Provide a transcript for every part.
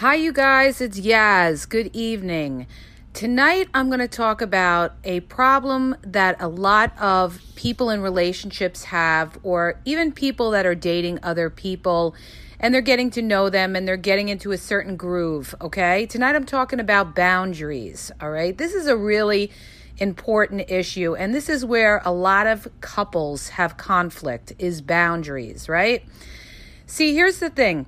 Hi, you guys, it's Yaz. Good evening. Tonight, I'm going to talk about a problem that a lot of people in relationships have, or even people that are dating other people and they're getting to know them and they're getting into a certain groove. Okay. Tonight, I'm talking about boundaries. All right. This is a really important issue, and this is where a lot of couples have conflict is boundaries, right? See, here's the thing.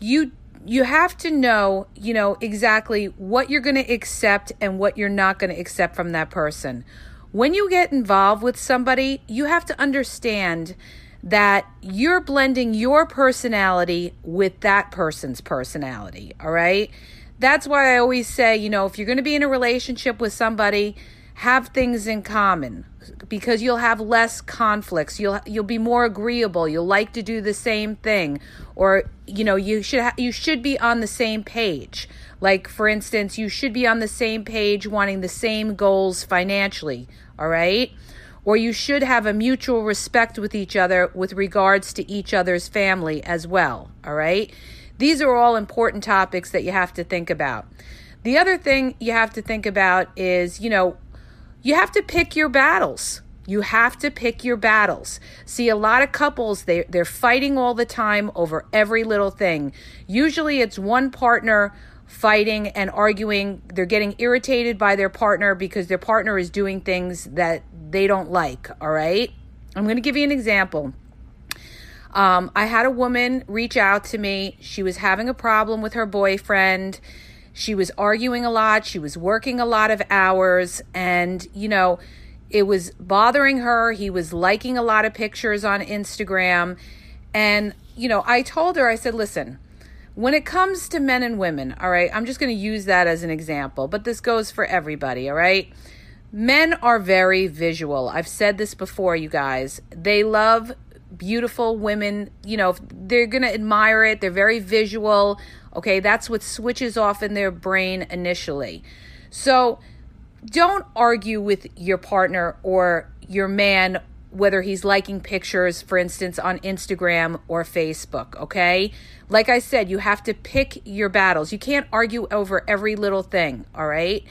You you have to know, you know, exactly what you're going to accept and what you're not going to accept from that person. When you get involved with somebody, you have to understand that you're blending your personality with that person's personality, all right? That's why I always say, you know, if you're going to be in a relationship with somebody, have things in common because you'll have less conflicts. You'll you'll be more agreeable. You'll like to do the same thing. Or you know you should ha- you should be on the same page. Like for instance you should be on the same page wanting the same goals financially all right? Or you should have a mutual respect with each other with regards to each other's family as well all right? These are all important topics that you have to think about. The other thing you have to think about is you know you have to pick your battles. You have to pick your battles. See, a lot of couples, they, they're fighting all the time over every little thing. Usually it's one partner fighting and arguing. They're getting irritated by their partner because their partner is doing things that they don't like. All right. I'm going to give you an example. Um, I had a woman reach out to me. She was having a problem with her boyfriend she was arguing a lot, she was working a lot of hours, and, you know, it was bothering her. He was liking a lot of pictures on Instagram. And, you know, I told her, I said, listen, when it comes to men and women, all right, I'm just going to use that as an example, but this goes for everybody, all right? Men are very visual. I've said this before, you guys. They love beautiful women. You know, they're going to admire it. They're very visual. Okay, that's what switches off in their brain initially. So don't argue with your partner or your man whether he's liking pictures, for instance, on Instagram or Facebook, okay? Like I said, you have to pick your battles. You can't argue over every little thing, all right?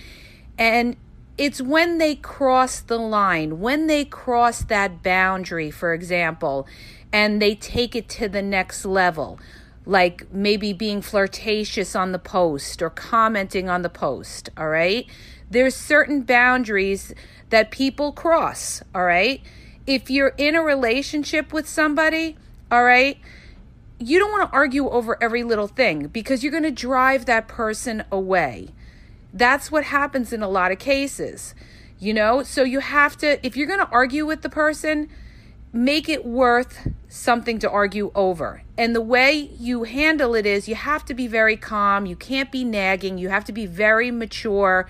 And it's when they cross the line, when they cross that boundary, for example, and they take it to the next level like maybe being flirtatious on the post or commenting on the post, all right? There's certain boundaries that people cross, all right? If you're in a relationship with somebody, all right, you don't want to argue over every little thing because you're going to drive that person away. That's what happens in a lot of cases, you know? So you have to, if you're going to argue with the person, make it worth something to argue over. And the way you handle it is you have to be very calm. You can't be nagging. You have to be very mature,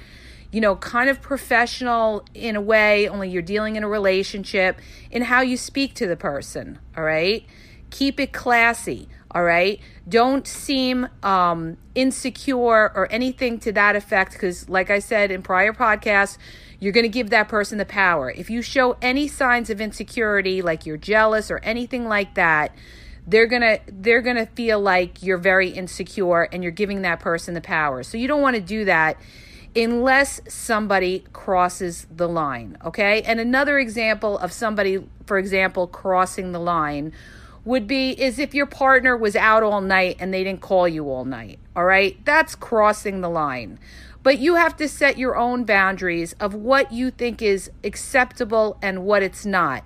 you know, kind of professional in a way, only you're dealing in a relationship, in how you speak to the person. All right. Keep it classy. All right. Don't seem um, insecure or anything to that effect. Because, like I said in prior podcasts, you're going to give that person the power. If you show any signs of insecurity, like you're jealous or anything like that, they're going to they're going to feel like you're very insecure and you're giving that person the power. So you don't want to do that unless somebody crosses the line, okay? And another example of somebody for example crossing the line would be is if your partner was out all night and they didn't call you all night. All right? That's crossing the line. But you have to set your own boundaries of what you think is acceptable and what it's not.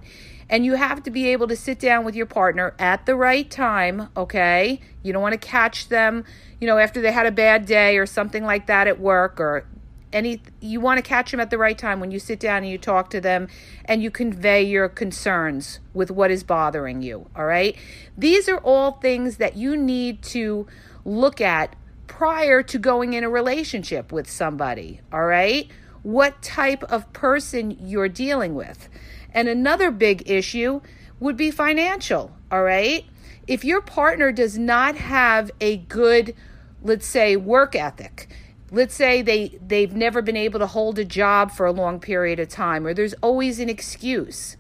And you have to be able to sit down with your partner at the right time, okay? You don't want to catch them, you know, after they had a bad day or something like that at work or any you want to catch them at the right time when you sit down and you talk to them and you convey your concerns with what is bothering you all right? These are all things that you need to look at prior to going in a relationship with somebody all right? What type of person you're dealing with. And another big issue would be financial all right? If your partner does not have a good let's say work ethic let's say they they've never been able to hold a job for a long period of time or there's always an excuse.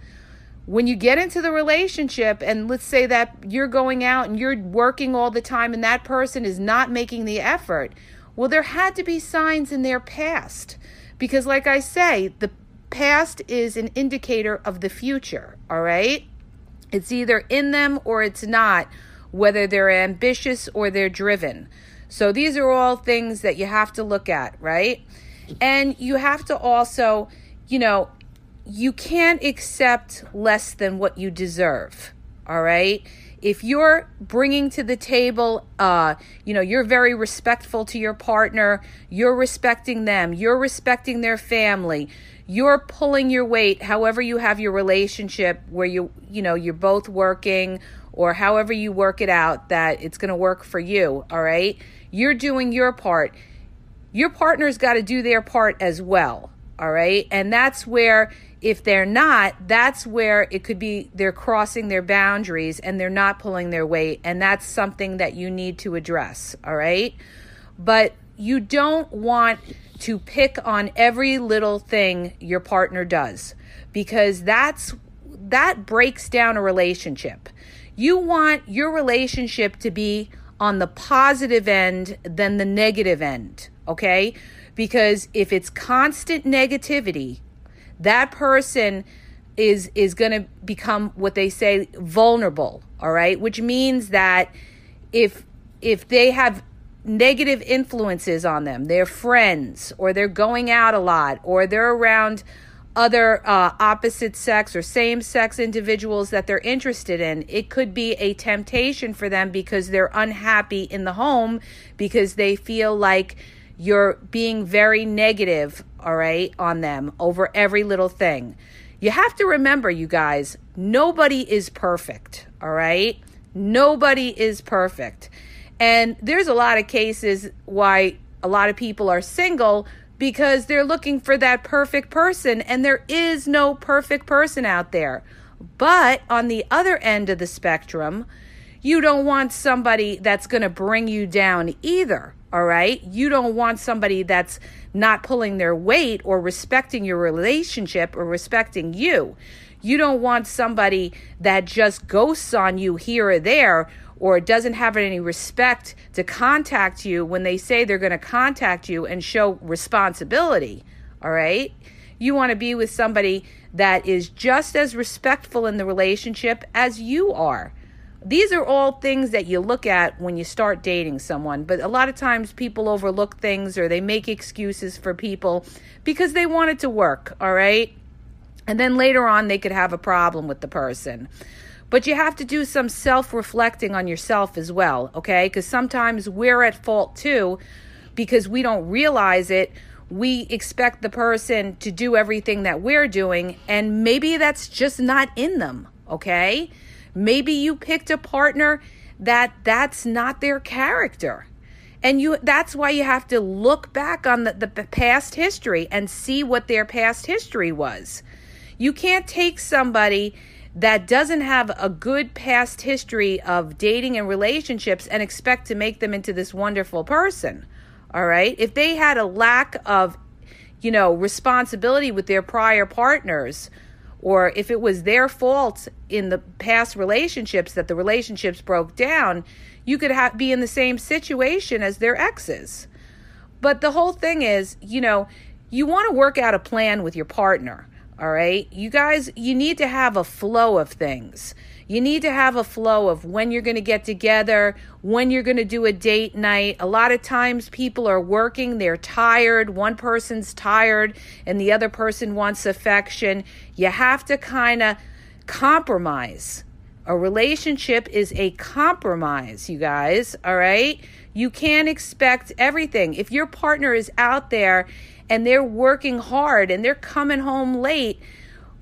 When you get into the relationship and let's say that you're going out and you're working all the time and that person is not making the effort well there had to be signs in their past. Because like i say the past is an indicator of the future all right? It's either in them or it's not whether they're ambitious or they're driven so these are all things that you have to look at, right? And you have to also, you know, you can't accept less than what you deserve, all right? If you're bringing to the table, uh, you know, you're very respectful to your partner, you're respecting them, you're respecting their family, you're pulling your weight however you have your relationship where you you know you're both working or however you work it out that it's going to work for you all right you're doing your part. Your partner's got to do their part as well. All right. And that's where, if they're not, that's where it could be they're crossing their boundaries and they're not pulling their weight. And that's something that you need to address. All right. But you don't want to pick on every little thing your partner does because that's that breaks down a relationship. You want your relationship to be on the positive end than the negative end, okay? Because if it's constant negativity, that person is is going to become what they say vulnerable, all right? Which means that if if they have negative influences on them, their friends or they're going out a lot or they're around other uh, opposite sex or same sex individuals that they're interested in. It could be a temptation for them because they're unhappy in the home because they feel like you're being very negative, all right, on them over every little thing. You have to remember, you guys, nobody is perfect, all right? Nobody is perfect. And there's a lot of cases why a lot of people are single because they're looking for that perfect person, and there is no perfect person out there. But on the other end of the spectrum, you don't want somebody that's going to bring you down either. All right. You don't want somebody that's not pulling their weight or respecting your relationship or respecting you. You don't want somebody that just ghosts on you here or there or doesn't have any respect to contact you when they say they're going to contact you and show responsibility, all right? You want to be with somebody that is just as respectful in the relationship as you are. These are all things that you look at when you start dating someone, but a lot of times people overlook things or they make excuses for people because they want it to work, all right? And then later on, they could have a problem with the person. But you have to do some self reflecting on yourself as well, okay? Because sometimes we're at fault too because we don't realize it. We expect the person to do everything that we're doing, and maybe that's just not in them, okay? Maybe you picked a partner that that's not their character. And you that's why you have to look back on the, the past history and see what their past history was. You can't take somebody that doesn't have a good past history of dating and relationships and expect to make them into this wonderful person. All right. If they had a lack of, you know, responsibility with their prior partners, or if it was their fault in the past relationships that the relationships broke down, you could have, be in the same situation as their exes. But the whole thing is, you know, you want to work out a plan with your partner All right. You guys, you need to have a flow of things. You need to have a flow of when you're going to get together, when you're going to do a date night. A lot of times people are working, they're tired. One person's tired and the other person wants affection. You have to kind of compromise. A relationship is a compromise, you guys, all right? You can't expect everything. If your partner is out there and they're working hard and they're coming home late,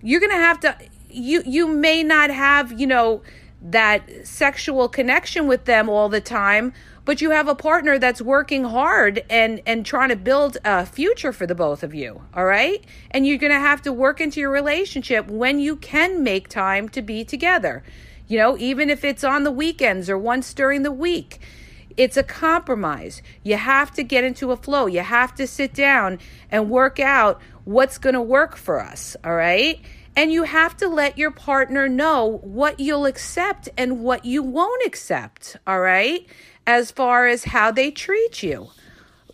you're going to have to you you may not have, you know, that sexual connection with them all the time, but you have a partner that's working hard and and trying to build a future for the both of you, all right? And you're going to have to work into your relationship when you can make time to be together. You know, even if it's on the weekends or once during the week. It's a compromise. You have to get into a flow. You have to sit down and work out what's going to work for us, all right? And you have to let your partner know what you'll accept and what you won't accept, all right? As far as how they treat you.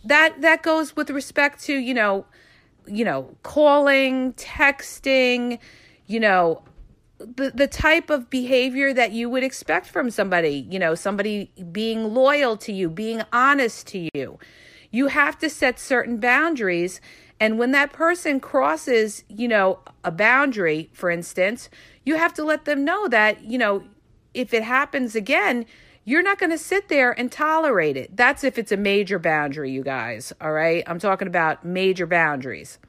That that goes with respect to, you know, you know, calling, texting, you know, the the type of behavior that you would expect from somebody, you know, somebody being loyal to you, being honest to you. You have to set certain boundaries and when that person crosses, you know, a boundary, for instance, you have to let them know that, you know, if it happens again, you're not going to sit there and tolerate it. That's if it's a major boundary, you guys. All right. I'm talking about major boundaries.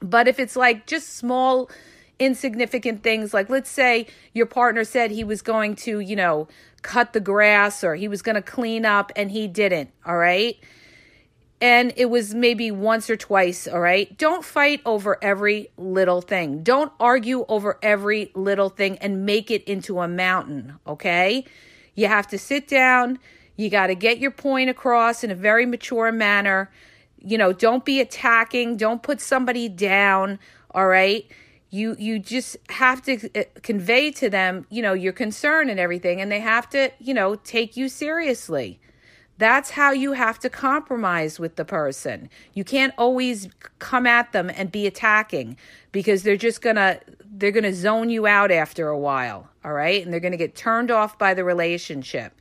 But if it's like just small, insignificant things, like let's say your partner said he was going to, you know, cut the grass or he was going to clean up and he didn't. All right and it was maybe once or twice, all right? Don't fight over every little thing. Don't argue over every little thing and make it into a mountain, okay? You have to sit down. You got to get your point across in a very mature manner. You know, don't be attacking, don't put somebody down, all right? You you just have to uh, convey to them, you know, your concern and everything and they have to, you know, take you seriously. That's how you have to compromise with the person. You can't always come at them and be attacking because they're just to they're to zone you out after a while, all right? And they're to get turned off by the relationship.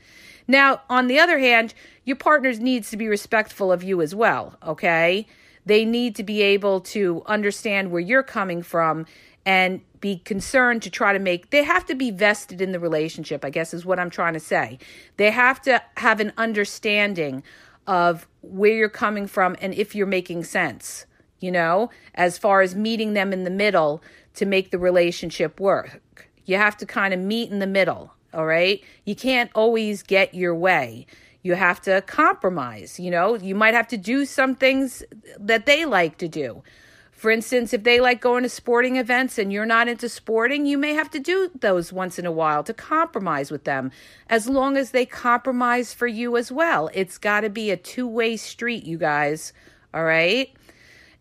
Now, on the other hand, your partners needs to be respectful of you as well, okay? They need to be able to understand where you're coming from and be concerned to try to make they have to be vested in the relationship i guess is what i'm trying to say. They have to have an understanding of where you're coming from and if you're making sense you know as far as meeting them in the middle to make the relationship work. You have to kind of meet in the middle all right? You can't always get your way you have to compromise you know you might have to do some things that they like to do for instance, if they like going to sporting events and you're not into sporting, you may have to do those once in a while to compromise with them, as long as they compromise for you as well. It's got to be a two way street, you guys. All right.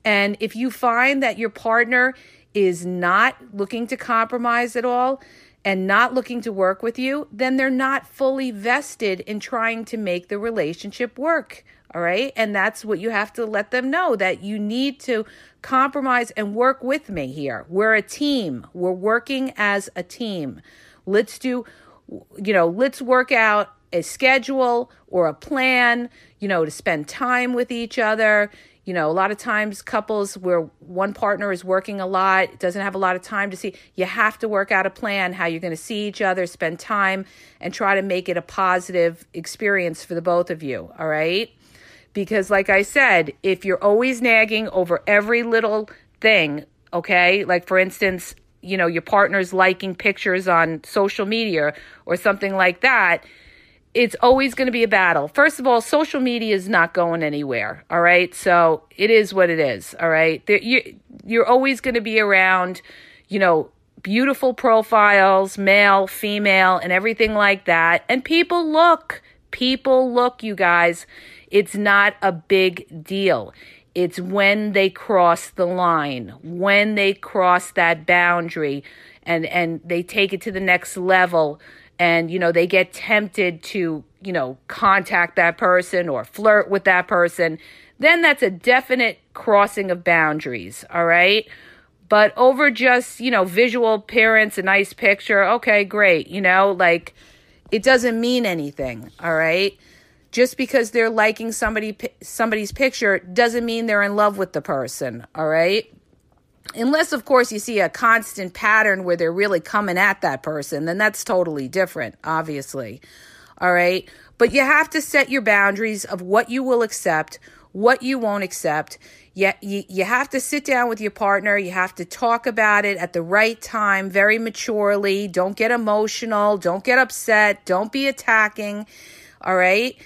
And if you find that your partner is not looking to compromise at all and not looking to work with you, then they're not fully vested in trying to make the relationship work. All right. And that's what you have to let them know that you need to compromise and work with me here. We're a team. We're working as a team. Let's do, you know, let's work out a schedule or a plan, you know, to spend time with each other. You know, a lot of times couples where one partner is working a lot, doesn't have a lot of time to see, you have to work out a plan how you're going to see each other, spend time, and try to make it a positive experience for the both of you. All right. Because, like I said, if you're always nagging over every little thing, okay, like for instance, you know, your partner's liking pictures on social media or something like that, it's always going to be a battle. First of all, social media is not going anywhere. All right. So it is what it is. All right. You're, you're always going to be around, you know, beautiful profiles, male, female, and everything like that. And people look, people look, you guys. It's not a big deal. It's when they cross the line, when they cross that boundary and and they take it to the next level and you know they get tempted to, you know, contact that person or flirt with that person, then that's a definite crossing of boundaries, all right? But over just, you know, visual appearance, a nice picture, okay, great. You know, like it doesn't mean anything, all right? Just because they're liking somebody somebody's picture doesn't mean they're in love with the person, all right? Unless, of course, you see a constant pattern where they're really coming at that person, then that's totally different, obviously. All right. But you have to set your boundaries of what you will accept, what you won't accept. You, you, you have to sit down with your partner. You have to talk about it at the right time, very maturely. Don't get emotional. Don't get upset. Don't be attacking. All right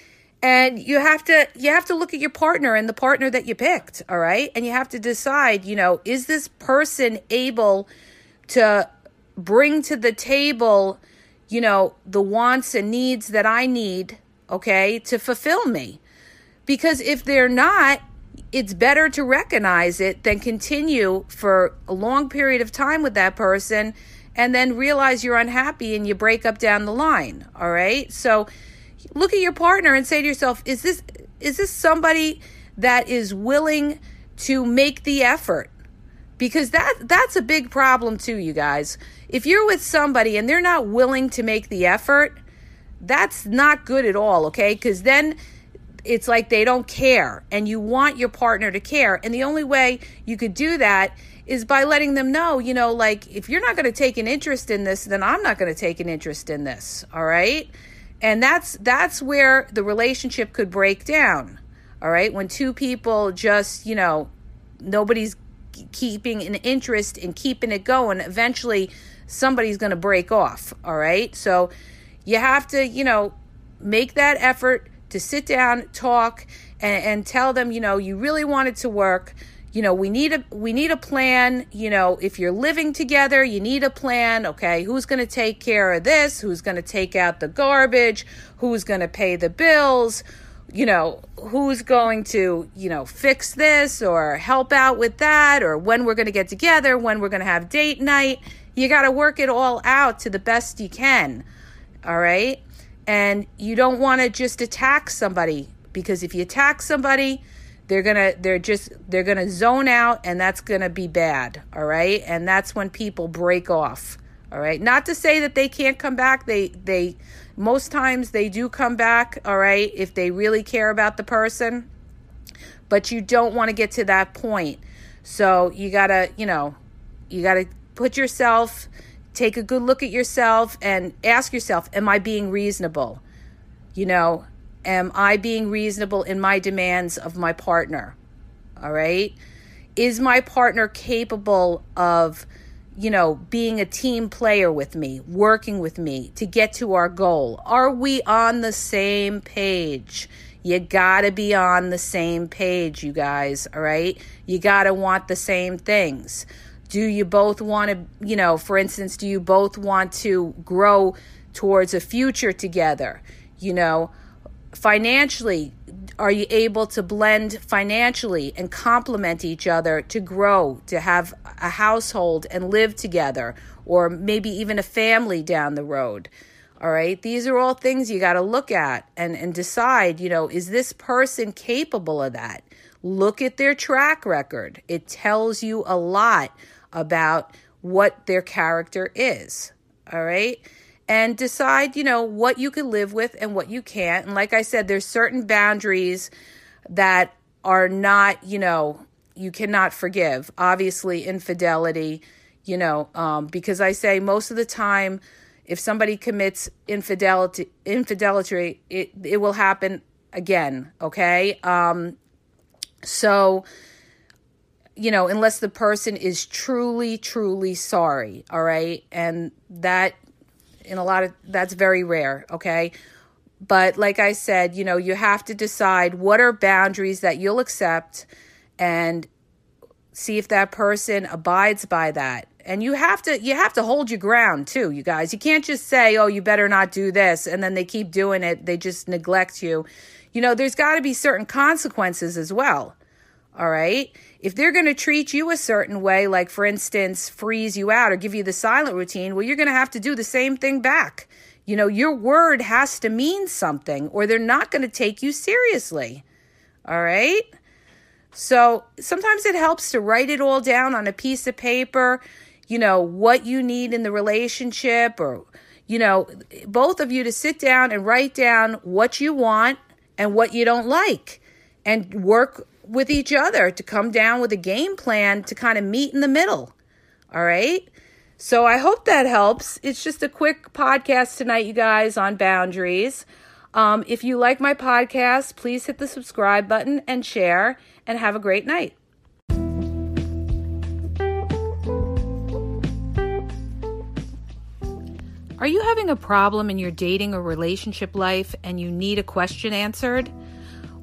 and you have to you have to look at your partner and the partner that you picked all right? And you have to decide you know is this person able to bring to the table you know the wants and needs that i need okay to fulfill me? Because if they're not it's better to recognize it than continue for a long period of time with that person and then realize you're unhappy and you break up down the line all right? So look at your partner and say to yourself, is this is this somebody that is willing to make the effort? Because that that's a big problem too, you guys. If you're with somebody and they're not willing to make the effort, that's not good at all, okay? Cuz then it's like they don't care and you want your partner to care. And the only way you could do that is by letting them know, you know, like if you're not going to take an interest in this, then I'm not going to take an interest in this, all right? And that's that's where the relationship could break down all right? When two people just you know nobody's keeping an interest in keeping it going eventually somebody's going to break off all right? So you have to you know make that effort to sit down talk and, and tell them you know you really want it to work you know we need a we need a plan you know if you're living together you need a plan okay who's going to take care of this who's going to take out the garbage who's going to pay the bills you know who's going to you know fix this or help out with that or when we're going to get together when we're going to have date night. You got to work it all out to the best you can all right? And you don't want to just attack somebody because if you attack somebody they're gonna they're just they're gonna zone out and that's gonna be bad all right? And that's when people break off all right? Not to say that they can't come back. They they most times they do come back all right if they really care about the person. But you don't want to get to that point. So you gotta you know you gotta put yourself take a good look at yourself and ask yourself am i being reasonable? You know Am I being reasonable in my demands of my partner? All right. Is my partner capable of, you know, being a team player with me, working with me to get to our goal? Are we on the same page? You gotta be on the same page, you guys. All right. You gotta want the same things. Do you both want to, you know, for instance, do you both want to grow towards a future together? You know, financially are you able to blend financially and complement each other to grow to have a household and live together or maybe even a family down the road? All right? These are all things you got to look at and and decide you know is this person capable of that? Look at their track record. It tells you a lot about what their character is. All right and decide, you know, what you can live with and what you can't. And like I said, there's certain boundaries that are not, you know, you cannot forgive. Obviously, infidelity, you know, um, because I say most of the time, if somebody commits infidelity, infidelity, it it will happen again. Okay, um, so you know, unless the person is truly, truly sorry, all right, and that in a lot of that's very rare, okay? But like I said, you know, you have to decide what are boundaries that you'll accept and see if that person abides by that. And you have to you have to hold your ground too, you guys. You can't just say, "Oh, you better not do this," and then they keep doing it. They just neglect you. You know, there's got to be certain consequences as well. All right? If they're going to treat you a certain way, like for instance, freeze you out or give you the silent routine, well, you're going to have to do the same thing back. You know, your word has to mean something or they're not going to take you seriously. All right? So sometimes it helps to write it all down on a piece of paper, you know, what you need in the relationship, or, you know, both of you to sit down and write down what you want and what you don't like and work with each other to come down with a game plan to kind of meet in the middle. All right. So I hope that helps. It's just a quick podcast tonight, you guys, on boundaries. Um, if you like my podcast, please hit the subscribe button and share, and have a great night. Are you having a problem in your dating or relationship life and you need a question answered?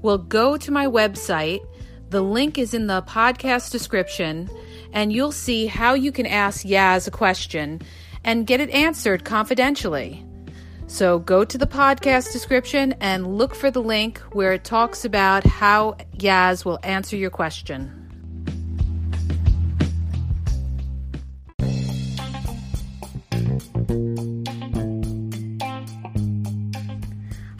Well, go to my website. The link is in the podcast description, and you'll see how you can ask Yaz a question and get it answered confidentially. So go to the podcast description and look for the link where it talks about how Yaz will answer your question.